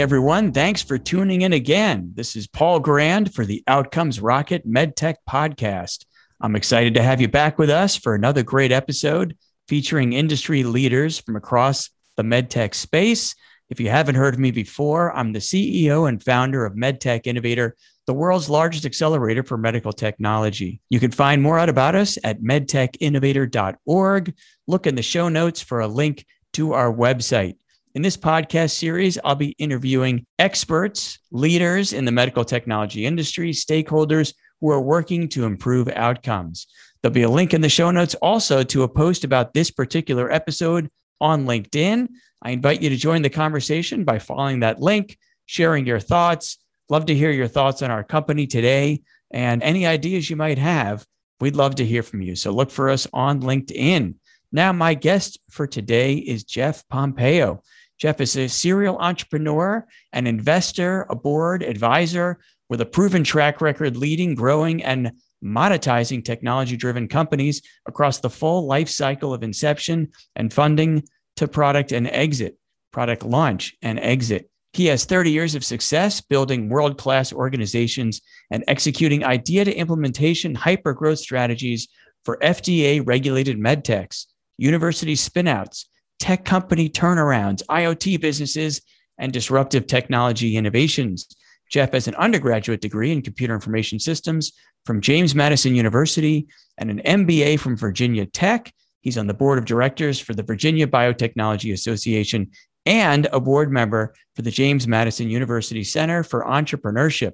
Everyone, thanks for tuning in again. This is Paul Grand for the Outcomes Rocket MedTech podcast. I'm excited to have you back with us for another great episode featuring industry leaders from across the medtech space. If you haven't heard of me before, I'm the CEO and founder of MedTech Innovator, the world's largest accelerator for medical technology. You can find more out about us at medtechinnovator.org. Look in the show notes for a link to our website. In this podcast series, I'll be interviewing experts, leaders in the medical technology industry, stakeholders who are working to improve outcomes. There'll be a link in the show notes also to a post about this particular episode on LinkedIn. I invite you to join the conversation by following that link, sharing your thoughts. Love to hear your thoughts on our company today and any ideas you might have. We'd love to hear from you. So look for us on LinkedIn. Now, my guest for today is Jeff Pompeo. Jeff is a serial entrepreneur, an investor, a board advisor with a proven track record leading, growing, and monetizing technology driven companies across the full life cycle of inception and funding to product and exit, product launch and exit. He has 30 years of success building world class organizations and executing idea to implementation hyper growth strategies for FDA regulated medtechs, university spinouts, tech company turnarounds, IoT businesses, and disruptive technology innovations. Jeff has an undergraduate degree in computer information systems from James Madison University and an MBA from Virginia Tech. He's on the board of directors for the Virginia Biotechnology Association and a board member for the James Madison University Center for Entrepreneurship.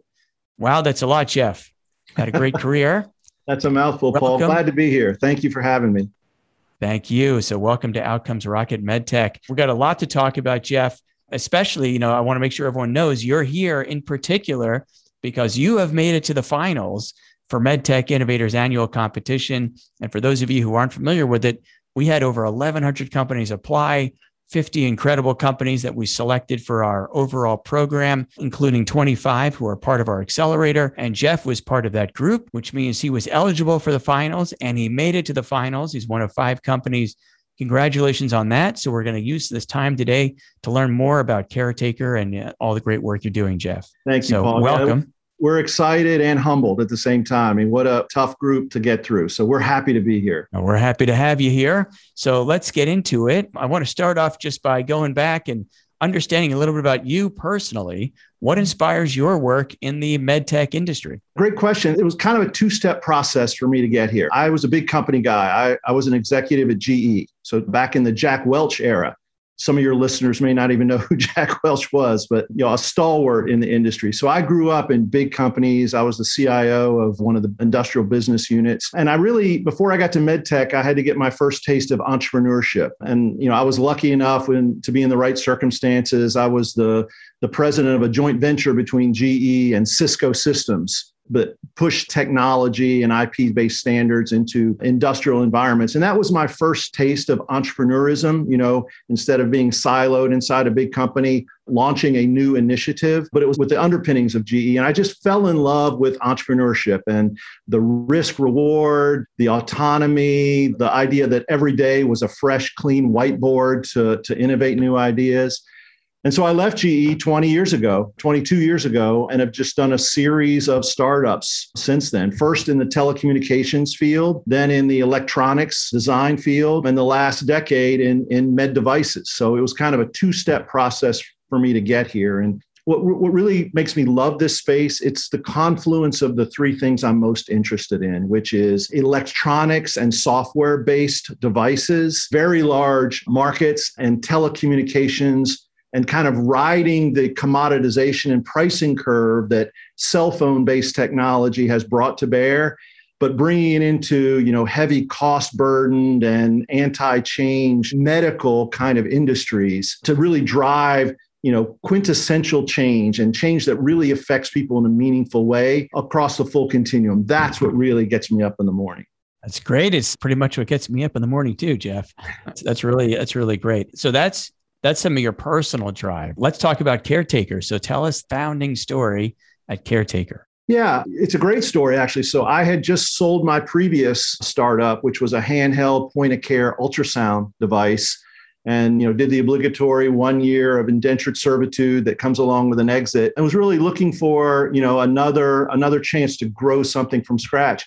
Wow, that's a lot, Jeff. Had a great career. That's a mouthful, Welcome. Paul. Glad to be here. Thank you for having me. Thank you. So, welcome to Outcomes Rocket MedTech. We've got a lot to talk about, Jeff. Especially, you know, I want to make sure everyone knows you're here in particular because you have made it to the finals for MedTech Innovators annual competition. And for those of you who aren't familiar with it, we had over 1,100 companies apply. 50 incredible companies that we selected for our overall program, including 25 who are part of our accelerator. And Jeff was part of that group, which means he was eligible for the finals and he made it to the finals. He's one of five companies. Congratulations on that. So, we're going to use this time today to learn more about Caretaker and uh, all the great work you're doing, Jeff. Thank you, so, Paul. Welcome we're excited and humbled at the same time. I mean, what a tough group to get through. So we're happy to be here. We're happy to have you here. So let's get into it. I want to start off just by going back and understanding a little bit about you personally. What inspires your work in the medtech industry? Great question. It was kind of a two step process for me to get here. I was a big company guy, I, I was an executive at GE. So back in the Jack Welch era, some of your listeners may not even know who Jack Welch was, but you know, a stalwart in the industry. So I grew up in big companies. I was the CIO of one of the industrial business units. And I really, before I got to MedTech, I had to get my first taste of entrepreneurship. And you know, I was lucky enough when, to be in the right circumstances. I was the the president of a joint venture between GE and Cisco Systems but push technology and IP based standards into industrial environments. And that was my first taste of entrepreneurism, you know, instead of being siloed inside a big company, launching a new initiative, but it was with the underpinnings of GE. And I just fell in love with entrepreneurship and the risk reward, the autonomy, the idea that every day was a fresh, clean whiteboard to, to innovate new ideas. And so I left GE 20 years ago, 22 years ago, and have just done a series of startups since then. First in the telecommunications field, then in the electronics design field, and the last decade in, in med devices. So it was kind of a two step process for me to get here. And what, what really makes me love this space it's the confluence of the three things i'm most interested in which is electronics and software based devices very large markets and telecommunications and kind of riding the commoditization and pricing curve that cell phone based technology has brought to bear but bringing it into you know heavy cost burdened and anti-change medical kind of industries to really drive you know quintessential change and change that really affects people in a meaningful way across the full continuum that's what really gets me up in the morning that's great. It's pretty much what gets me up in the morning too, Jeff. That's really that's really great. So that's that's some of your personal drive. Let's talk about Caretaker. So tell us founding story at Caretaker. Yeah, it's a great story, actually. So I had just sold my previous startup, which was a handheld point of care ultrasound device. and you know did the obligatory one year of indentured servitude that comes along with an exit and was really looking for you know another another chance to grow something from scratch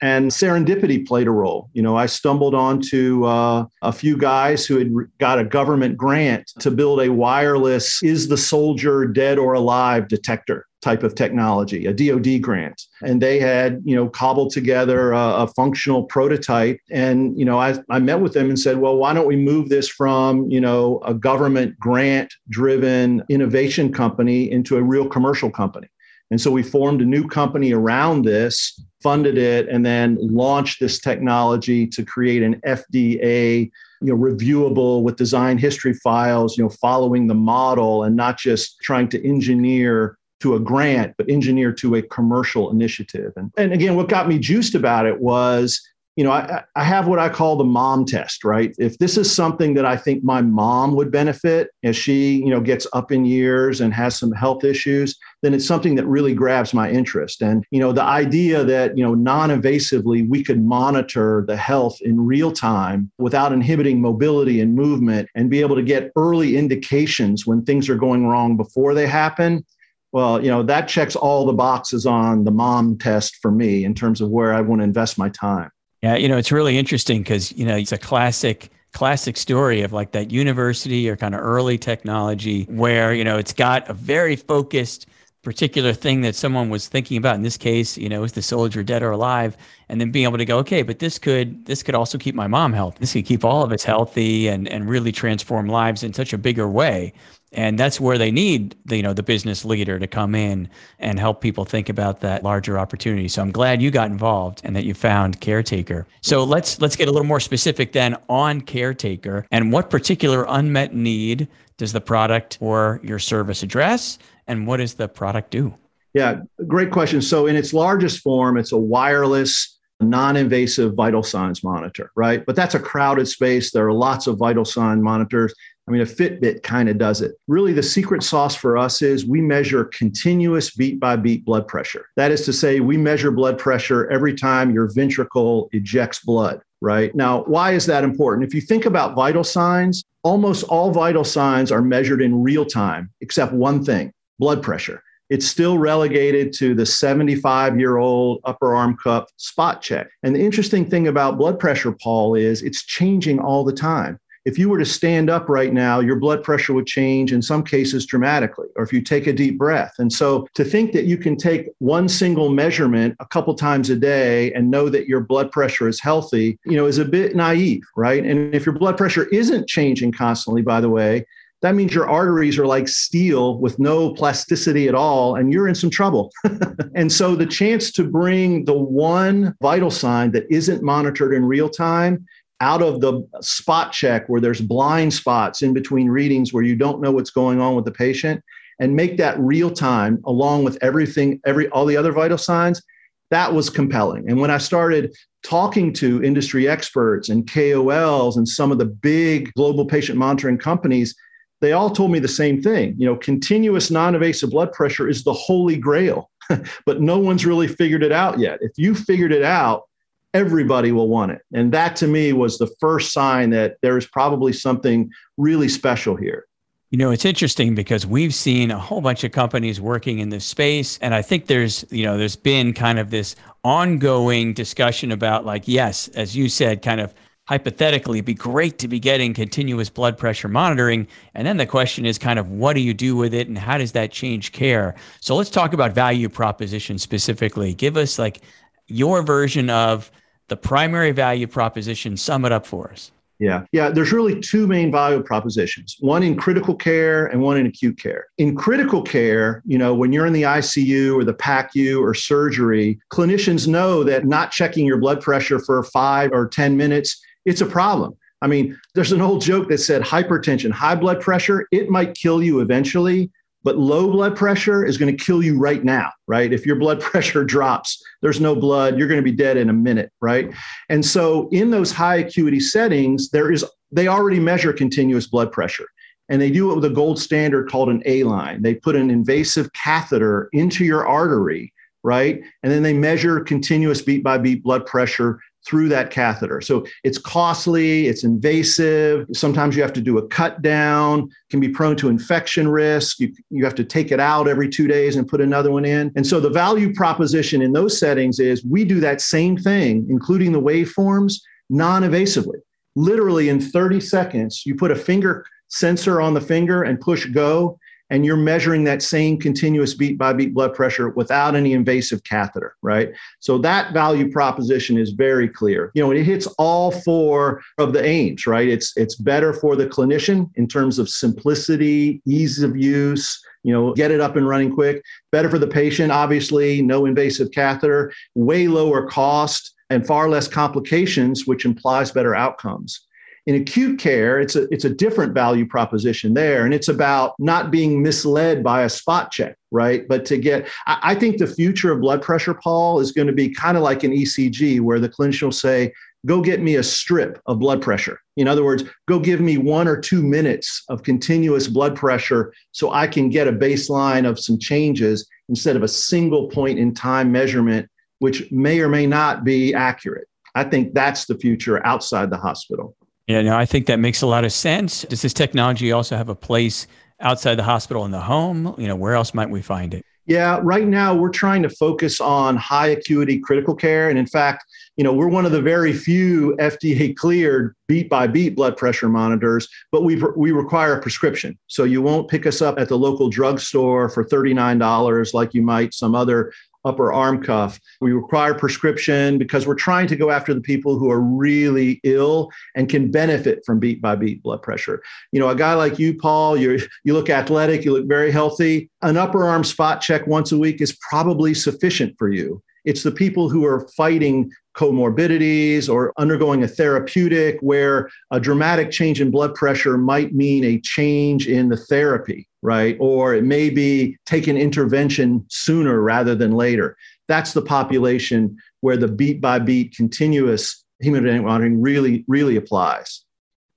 and serendipity played a role. You know, I stumbled onto uh, a few guys who had got a government grant to build a wireless "Is the soldier dead or alive?" detector type of technology, a DoD grant, and they had you know cobbled together a, a functional prototype. And you know, I I met with them and said, well, why don't we move this from you know a government grant driven innovation company into a real commercial company? And so we formed a new company around this, funded it, and then launched this technology to create an FDA, you know, reviewable with design history files, you know, following the model and not just trying to engineer to a grant, but engineer to a commercial initiative. And, and again, what got me juiced about it was you know, I, I have what I call the mom test, right? If this is something that I think my mom would benefit as she, you know, gets up in years and has some health issues, then it's something that really grabs my interest. And, you know, the idea that, you know, non invasively we could monitor the health in real time without inhibiting mobility and movement and be able to get early indications when things are going wrong before they happen well, you know, that checks all the boxes on the mom test for me in terms of where I want to invest my time. Yeah, you know, it's really interesting because, you know, it's a classic classic story of like that university or kind of early technology where, you know, it's got a very focused particular thing that someone was thinking about. In this case you know is the soldier dead or alive? And then being able to go okay but this could this could also keep my mom healthy. This could keep all of us healthy and and really transform lives in such a bigger way and that's where they need the, you know the business leader to come in and help people think about that larger opportunity. So i'm glad you got involved and that you found caretaker. So let's let's get a little more specific then on caretaker and what particular unmet need does the product or your service address and what does the product do? Yeah great question. So in its largest form it's a wireless non-invasive vital signs monitor right? But that's a crowded space. There are lots of vital sign monitors I mean, a Fitbit kind of does it. Really, the secret sauce for us is we measure continuous beat by beat blood pressure. That is to say, we measure blood pressure every time your ventricle ejects blood, right? Now, why is that important? If you think about vital signs, almost all vital signs are measured in real time, except one thing blood pressure. It's still relegated to the 75 year old upper arm cuff spot check. And the interesting thing about blood pressure, Paul, is it's changing all the time if you were to stand up right now, your blood pressure would change in some cases dramatically, or if you take a deep breath. And so to think that you can take one single measurement a couple times a day and know that your blood pressure is healthy, you know, is a bit naive, right? And if your blood pressure isn't changing constantly, by the way, that means your arteries are like steel with no plasticity at all, and you're in some trouble. and so, the chance to bring the one vital sign that isn't monitored in real time out of the spot check where there's blind spots in between readings where you don't know what's going on with the patient and make that real time along with everything every all the other vital signs that was compelling. And when i started talking to industry experts and KOLs and some of the big global patient monitoring companies they all told me the same thing. You know continuous non-invasive blood pressure is the holy grail but no one's really figured it out yet. If you figured it out everybody will want it. And that to me was the first sign that there is probably something really special here. You know, it's interesting because we've seen a whole bunch of companies working in this space. And I think there's, you know, there's been kind of this ongoing discussion about, like, yes, as you said, kind of hypothetically, it'd be great to be getting continuous blood pressure monitoring. And then the question is kind of what do you do with it and how does that change care? So let's talk about value proposition specifically. Give us like your version of the primary value proposition. Sum it up for us. Yeah. Yeah. There's really two main value propositions one in critical care and one in acute care. In critical care, you know, when you're in the ICU or the PACU or surgery, clinicians know that not checking your blood pressure for five or 10 minutes, it's a problem. I mean, there's an old joke that said hypertension, high blood pressure, it might kill you eventually, but low blood pressure is going to kill you right now, right? If your blood pressure drops, there's no blood, you're going to be dead in a minute, right? And so in those high acuity settings, there is they already measure continuous blood pressure. And they do it with a gold standard called an A line. They put an invasive catheter into your artery, right? And then they measure continuous beat by beat blood pressure through that catheter. So it's costly, it's invasive. Sometimes you have to do a cut down, can be prone to infection risk. You, you have to take it out every two days and put another one in. And so the value proposition in those settings is we do that same thing, including the waveforms, non invasively. Literally in 30 seconds, you put a finger sensor on the finger and push go, and you're measuring that same continuous beat by beat blood pressure without any invasive catheter, right? So that value proposition is very clear. You know, it hits all four of the aims, right? It's it's better for the clinician in terms of simplicity, ease of use, you know, get it up and running quick. Better for the patient, obviously, no invasive catheter, way lower cost and far less complications, which implies better outcomes. In acute care, it's a, it's a different value proposition there. And it's about not being misled by a spot check, right? But to get, I, I think the future of blood pressure, Paul, is going to be kind of like an ECG where the clinician will say, go get me a strip of blood pressure. In other words, go give me one or two minutes of continuous blood pressure so I can get a baseline of some changes instead of a single point in time measurement, which may or may not be accurate. I think that's the future outside the hospital. Yeah, no, I think that makes a lot of sense. Does this technology also have a place outside the hospital in the home? You know, where else might we find it? Yeah, right now we're trying to focus on high acuity critical care. And in fact, you know, we're one of the very few FDA cleared beat by beat blood pressure monitors, but we we require a prescription. So you won't pick us up at the local drugstore for $39 like you might some other upper arm cuff. We require prescription because we're trying to go after the people who are really ill and can benefit from beat by beat blood pressure. You know, a guy like you, Paul, you you look athletic, you look very healthy. An upper arm spot check once a week is probably sufficient for you. It's the people who are fighting comorbidities or undergoing a therapeutic where a dramatic change in blood pressure might mean a change in the therapy, right? Or it may be taking intervention sooner rather than later. That's the population where the beat by beat continuous hemodynamic monitoring really, really applies.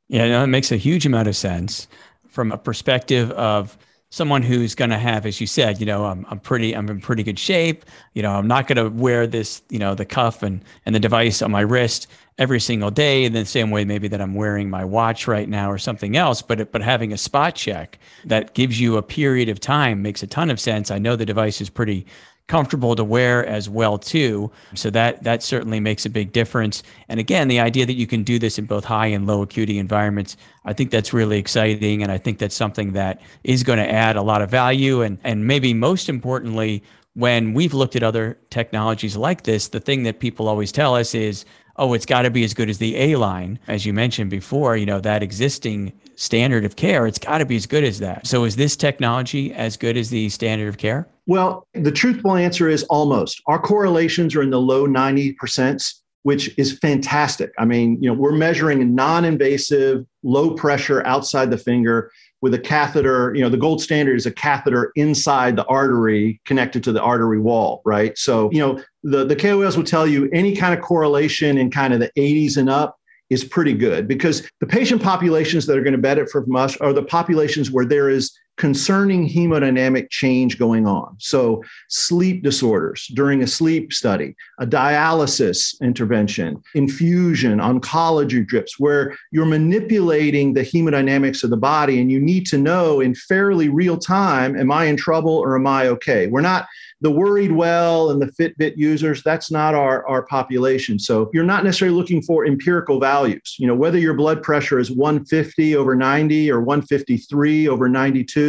Yeah, no, it makes a huge amount of sense from a perspective of someone who's going to have, as you said, you know, I'm, I'm pretty, I'm in pretty good shape. You know, I'm not going to wear this, you know, the cuff and, and the device on my wrist every single day in the same way maybe that I'm wearing my watch right now or something else. But, but having a spot check that gives you a period of time makes a ton of sense. I know the device is pretty comfortable to wear as well too. So that that certainly makes a big difference. And again, the idea that you can do this in both high and low acuity environments, I think that's really exciting and I think that's something that is going to add a lot of value and and maybe most importantly when we've looked at other technologies like this, the thing that people always tell us is oh, it's got to be as good as the A line. As you mentioned before, you know, that existing standard of care, it's got to be as good as that. So is this technology as good as the standard of care? Well, the truthful answer is almost. Our correlations are in the low 90%, which is fantastic. I mean, you know, we're measuring non-invasive, low pressure outside the finger with a catheter, you know, the gold standard is a catheter inside the artery connected to the artery wall, right? So, you know, the, the KOLs will tell you any kind of correlation in kind of the 80s and up is pretty good because the patient populations that are going to benefit from us are the populations where there is concerning hemodynamic change going on. So, sleep disorders during a sleep study, a dialysis intervention, infusion, oncology drips, where you're manipulating the hemodynamics of the body and you need to know in fairly real time am I in trouble or am I okay? We're not the worried well and the Fitbit users, that's not our, our population. So you're not necessarily looking for empirical values. You know, whether your blood pressure is 150 over 90 or 153 over 92,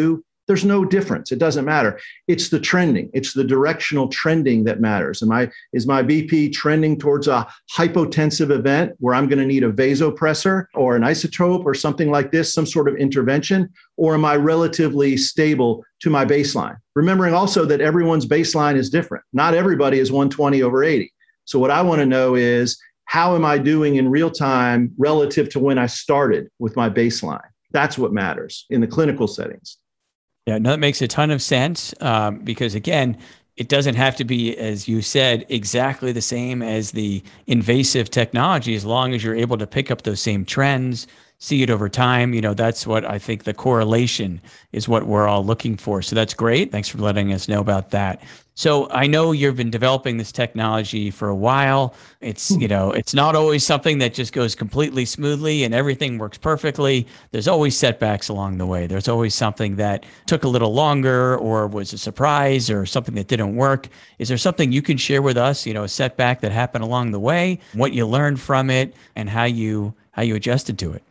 there's no difference. It doesn't matter. It's the trending. It's the directional trending that matters. Am I is my BP trending towards a hypotensive event where I'm going to need a vasopressor or an inotrope or something like this, some sort of intervention, or am I relatively stable to my baseline? Remembering also that everyone's baseline is different. Not everybody is 120 over 80. So what I want to know is how am I doing in real time relative to when I started with my baseline? That's what matters in the clinical settings. Yeah, no, that makes a ton of sense um, because again, it doesn't have to be, as you said, exactly the same as the invasive technology, as long as you're able to pick up those same trends, see it over time. You know, that's what I think the correlation is what we're all looking for. So that's great. Thanks for letting us know about that. So I know you've been developing this technology for a while. It's, hmm. you know, it's not always something that just goes completely smoothly and everything works perfectly. There's always setbacks along the way. There's always something that took a little longer or was a surprise or something that didn't work. Is there something you can share with us, you know, a setback that happened along the way, what you learned from it and how you how you adjusted to it?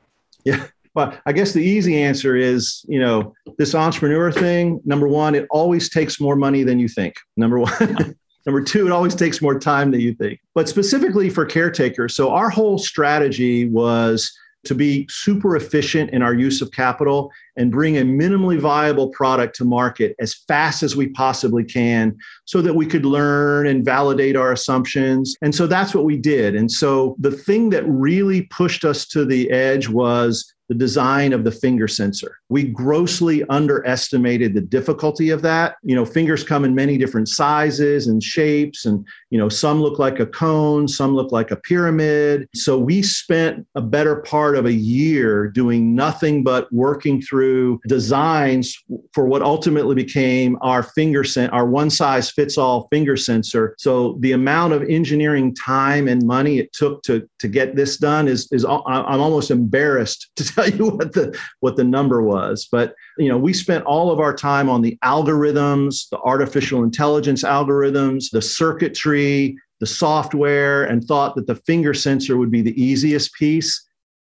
Yeah. Well, I guess the easy answer is, you know, this entrepreneur thing, number one, it always takes more money than you think. Number one. number two, it always takes more time than you think. But specifically for caretakers, so our whole strategy was to be super efficient in our use of capital and bring a minimally viable product to market as fast as we possibly can so that we could learn and validate our assumptions. And so that's what we did. And so the thing that really pushed us to the edge was the design of the finger sensor. We grossly underestimated the difficulty of that. You know, fingers come in many different sizes and shapes, and, you know, some look like a cone, some look like a pyramid. So we spent a better part of a year doing nothing but working through designs for what ultimately became our finger sen- our one size fits all finger sensor. So the amount of engineering time and money it took to, to get this done is, is I'm almost embarrassed to tell you what the what the number was. But you know, we spent all of our time on the algorithms, the artificial intelligence algorithms, the circuitry, the software, and thought that the finger sensor would be the easiest piece.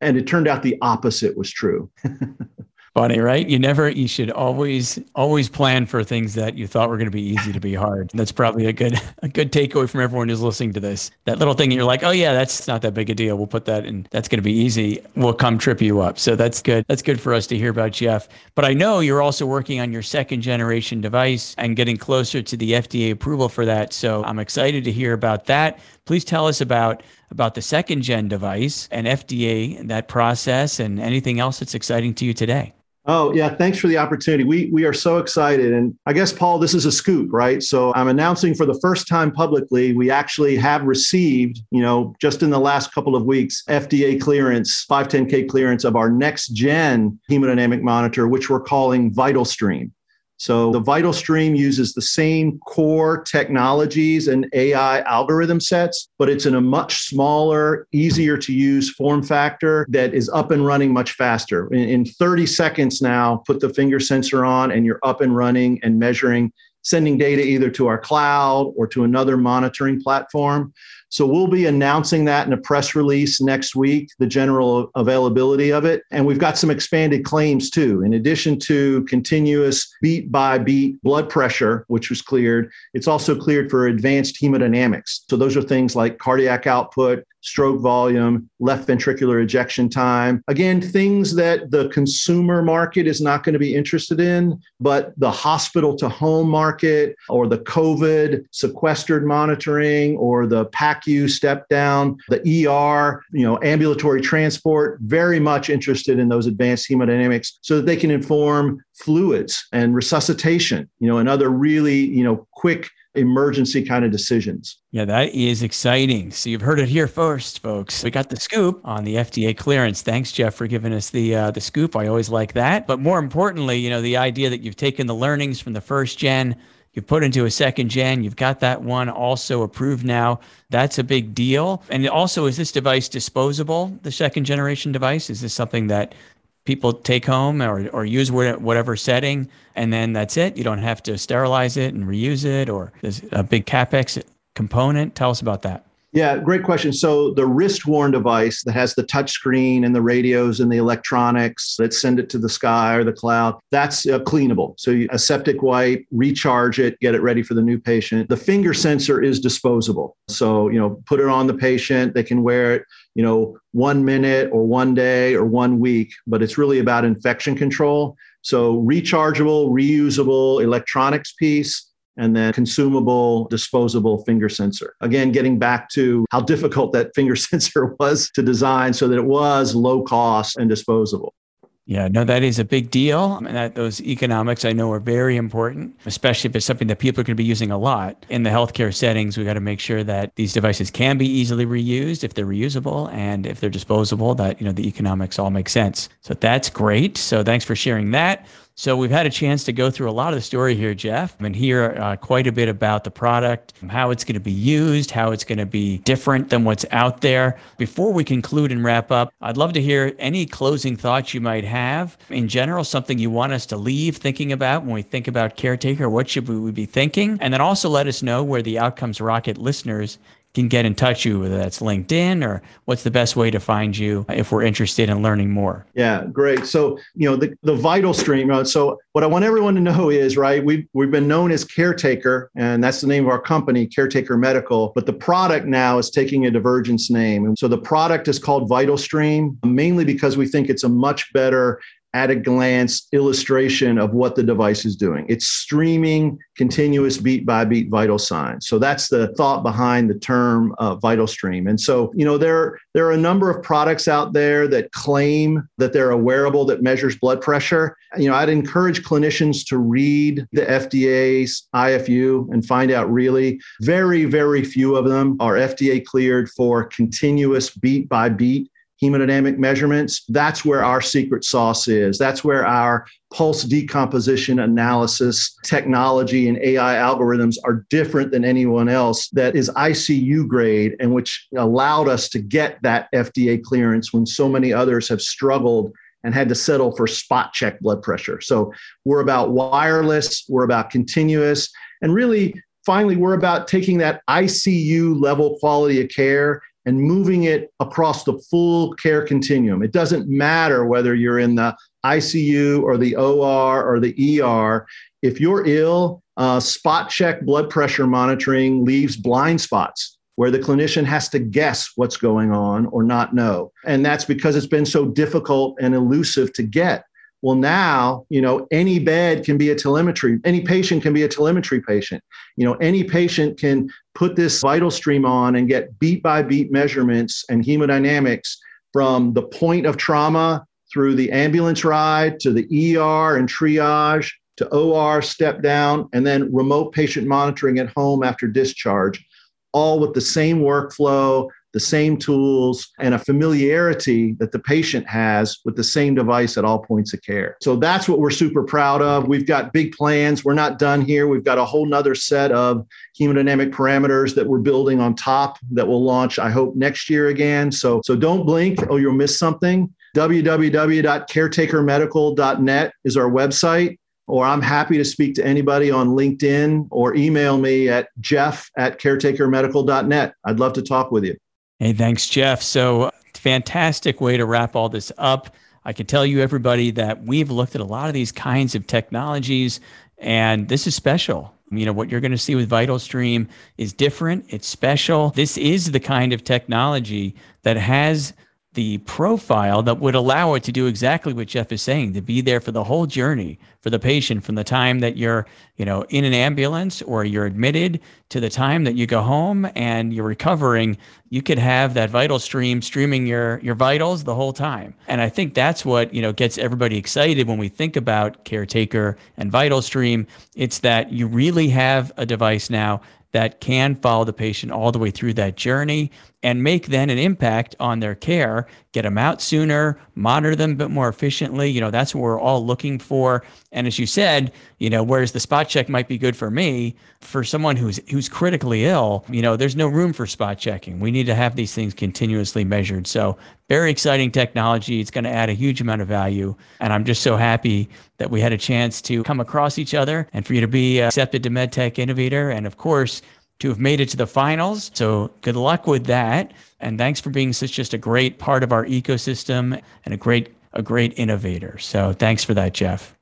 And it turned out the opposite was true. funny, right? You never, you should always, always plan for things that you thought were going to be easy to be hard. That's probably a good, a good takeaway from everyone who's listening to this. That little thing you're like, oh yeah, that's not that big a deal. We'll put that in. That's going to be easy. We'll come trip you up. So that's good. That's good for us to hear about Jeff. But I know you're also working on your second generation device and getting closer to the FDA approval for that. So I'm excited to hear about that. Please tell us about about the second gen device and FDA and that process and anything else that's exciting to you today. Oh, yeah. Thanks for the opportunity. We, we are so excited. And I guess, Paul, this is a scoop, right? So I'm announcing for the first time publicly, we actually have received, you know, just in the last couple of weeks, FDA clearance, 510K clearance of our next gen hemodynamic monitor, which we're calling VitalStream. So the Vital Stream uses the same core technologies and AI algorithm sets, but it's in a much smaller, easier to use form factor that is up and running much faster. In, in 30 seconds now, put the finger sensor on and you're up and running and measuring, sending data either to our cloud or to another monitoring platform. So we'll be announcing that in a press release next week, the general availability of it. And we've got some expanded claims too. In addition to continuous beat by beat blood pressure, which was cleared, it's also cleared for advanced hemodynamics. So those are things like cardiac output, stroke volume, left ventricular ejection time. Again, things that the consumer market is not going to be interested in, but the hospital to home market or the COVID sequestered monitoring or the PACU step down, the ER, you know, ambulatory transport, very much interested in those advanced hemodynamics so that they can inform fluids and resuscitation, you know, and other really, you know, quick emergency kind of decisions. Yeah, that is exciting. So you've heard it here first, folks. We got the scoop on the FDA clearance. Thanks, Jeff, for giving us the uh, the scoop. I always like that. But more importantly, you know, the idea that you've taken the learnings from the first gen, you've put into a second gen, you've got that one also approved now. That's a big deal. And also, is this device disposable? The second generation device is this something that people take home or, or use whatever setting and then that's it you don't have to sterilize it and reuse it or there's a big capex component tell us about that yeah great question. So the wrist worn device that has the touch screen and the radios and the electronics that send it to the sky or the cloud that's uh, cleanable. So you, a septic wipe recharge it get it ready for the new patient. The finger sensor is disposable. So you know put it on the patient they can wear it you know, one minute or one day or one week, but it's really about infection control. So rechargeable, reusable electronics piece, and then consumable, disposable finger sensor. Again, getting back to how difficult that finger sensor was to design so that it was low cost and disposable. Yeah, no, that is a big deal. Mean, that, those economics I know are very important, especially if it's something that people are going to be using a lot in the healthcare settings. We got to make sure that these devices can be easily reused if they're reusable, and if they're disposable, that you know the economics all make sense. So that's great. So thanks for sharing that. So we've had a chance to go through a lot of the story here, Jeff, and hear uh, quite a bit about the product, how it's going to be used, how it's going to be different than what's out there. Before we conclude and wrap up, I'd love to hear any closing thoughts you might have. In general, something you want us to leave thinking about when we think about caretaker. What should we be thinking? And then also let us know where the Outcomes Rocket listeners can get in touch you, whether that's LinkedIn or what's the best way to find you if we're interested in learning more? Yeah, great. So, you know, the, the vital stream. Uh, so, what I want everyone to know is, right, we've, we've been known as Caretaker, and that's the name of our company, Caretaker Medical, but the product now is taking a divergence name. And so the product is called Vital Stream, mainly because we think it's a much better at a glance illustration of what the device is doing. It's streaming continuous beat by beat vital signs. So that's the thought behind the term uh, vital stream. And so, you know, there, there are a number of products out there that claim that they're a wearable that measures blood pressure. You know, I'd encourage clinicians to read the FDA's IFU and find out really very, very few of them are FDA cleared for continuous beat by beat hemodynamic measurements. That's where our secret sauce is. That's where our pulse decomposition analysis technology and AI algorithms are different than anyone else that is ICU grade and which allowed us to get that FDA clearance when so many others have struggled and had to settle for spot check blood pressure. So we're about wireless, we're about continuous, and really finally, we're about taking that ICU level quality of care and moving it across the full care continuum. It doesn't matter whether you're in the ICU or the OR or the ER. If you're ill, uh, spot check blood pressure monitoring leaves blind spots where the clinician has to guess what's going on or not know. And that's because it's been so difficult and elusive to get. Well, now, you know, any bed can be a telemetry, any patient can be a telemetry patient. You know, any patient can put this vital stream on and get beat by beat measurements and hemodynamics from the point of trauma through the ambulance ride to the ER and triage to OR step down and then remote patient monitoring at home after discharge, all with the same workflow, the same tools, and a familiarity that the patient has with the same device at all points of care. So that's what we're super proud of. We've got big plans. We're not done here. We've got a whole nother set of hemodynamic parameters that we're building on top that will launch, I hope, next year again. So, so don't blink or you'll miss something. www.caretakermedical.net is our website or I'm happy to speak to anybody on LinkedIn or email me at jeff at caretakermedical.net. I'd love to talk with you. Hey, thanks, Jeff. So, fantastic way to wrap all this up. I can tell you, everybody, that we've looked at a lot of these kinds of technologies, and this is special. You know, what you're going to see with VitalStream is different, it's special. This is the kind of technology that has the profile that would allow it to do exactly what Jeff is saying, to be there for the whole journey for the patient from the time that you're, you know, in an ambulance or you're admitted to the time that you go home and you're recovering, you could have that vital stream streaming your your vitals the whole time. And I think that's what, you know, gets everybody excited when we think about caretaker and vital stream. It's that you really have a device now that can follow the patient all the way through that journey and make then an impact on their care, get them out sooner, monitor them a bit more efficiently. You know, that's what we're all looking for. And as you said, you know, whereas the spot check might be good for me, for someone who's who's critically ill, you know, there's no room for spot checking. We need to have these things continuously measured. So very exciting technology. It's going to add a huge amount of value. And I'm just so happy that we had a chance to come across each other and for you to be accepted to MedTech Innovator. And of course, to have made it to the finals. So good luck with that. And thanks for being such just a great part of our ecosystem and a great a great innovator. So thanks for that, Jeff.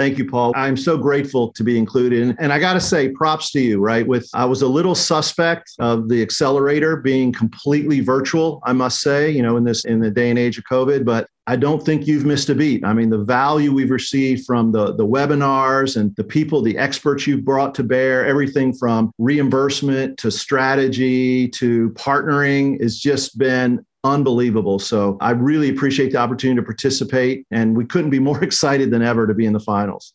Thank you, Paul. I'm so grateful to be included. And I got to say, props to you, right? With I was a little suspect of the accelerator being completely virtual, I must say, you know, in this in the day and age of COVID, but I don't think you've missed a beat. I mean, the value we've received from the, the webinars and the people, the experts you've brought to bear, everything from reimbursement to strategy to partnering has just been unbelievable. So I really appreciate the opportunity to participate, and we couldn't be more excited than ever to be in the finals.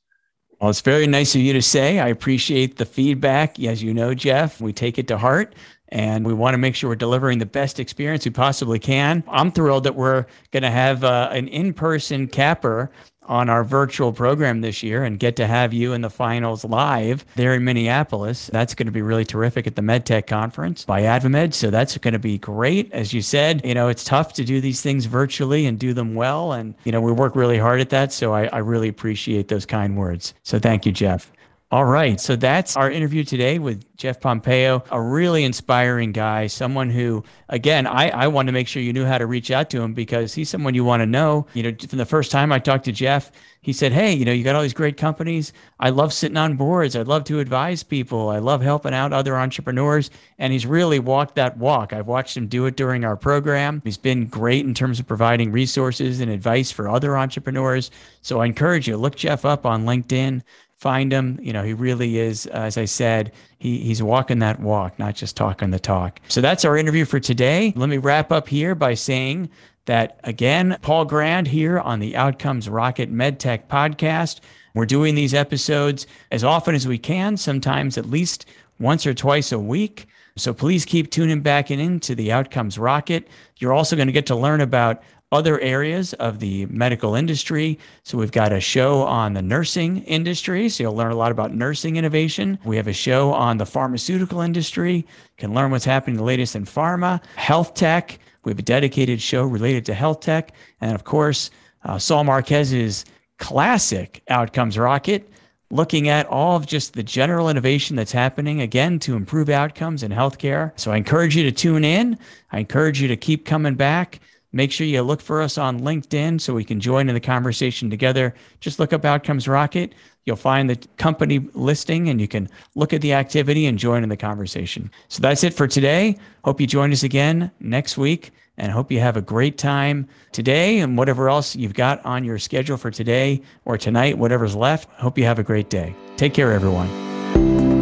Well, it's very nice of you to say. I appreciate the feedback. As you know, Jeff, we take it to heart and we want to make sure we're delivering the best experience we possibly can. I'm thrilled that we're going to have uh, an in person capper on our virtual program this year and get to have you in the finals live there in Minneapolis. That's going to be really terrific at the MedTech conference by AdvaMed. So that's going to be great. As you said, you know, it's tough to do these things virtually and do them well. And, you know, we work really hard at that. So I, I really appreciate those kind words. So thank you, Jeff. All right. So that's our interview today with Jeff Pompeo, a really inspiring guy, someone who, again, I, I want to make sure you knew how to reach out to him because he's someone you want to know. You know, from the first time I talked to Jeff, he said, Hey, you know, you got all these great companies. I love sitting on boards. I love to advise people. I love helping out other entrepreneurs. And he's really walked that walk. I've watched him do it during our program. He's been great in terms of providing resources and advice for other entrepreneurs. So I encourage you, look Jeff up on LinkedIn find him. You know, he really is, as I said, he, he's walking that walk, not just talking the talk. So that's our interview for today. Let me wrap up here by saying that again, Paul Grand here on the Outcomes Rocket MedTech podcast. We're doing these episodes as often as we can, sometimes at least once or twice a week. So please keep tuning back in into the Outcomes Rocket. You're also going to get to learn about other areas of the medical industry. So we've got a show on the nursing industry. So you'll learn a lot about nursing innovation. We have a show on the pharmaceutical industry. You can learn what's happening the latest in pharma, health tech. We have a dedicated show related to health tech. And of course, uh, Saul Marquez's classic Outcomes Rocket, looking at all of just the general innovation that's happening again to improve outcomes in healthcare. So I encourage you to tune in. I encourage you to keep coming back. Make sure you look for us on LinkedIn so we can join in the conversation together. Just look up Outcomes Rocket. You'll find the company listing and you can look at the activity and join in the conversation. So that's it for today. Hope you join us again next week and hope you have a great time today and whatever else you've got on your schedule for today or tonight, whatever's left. Hope you have a great day. Take care, everyone.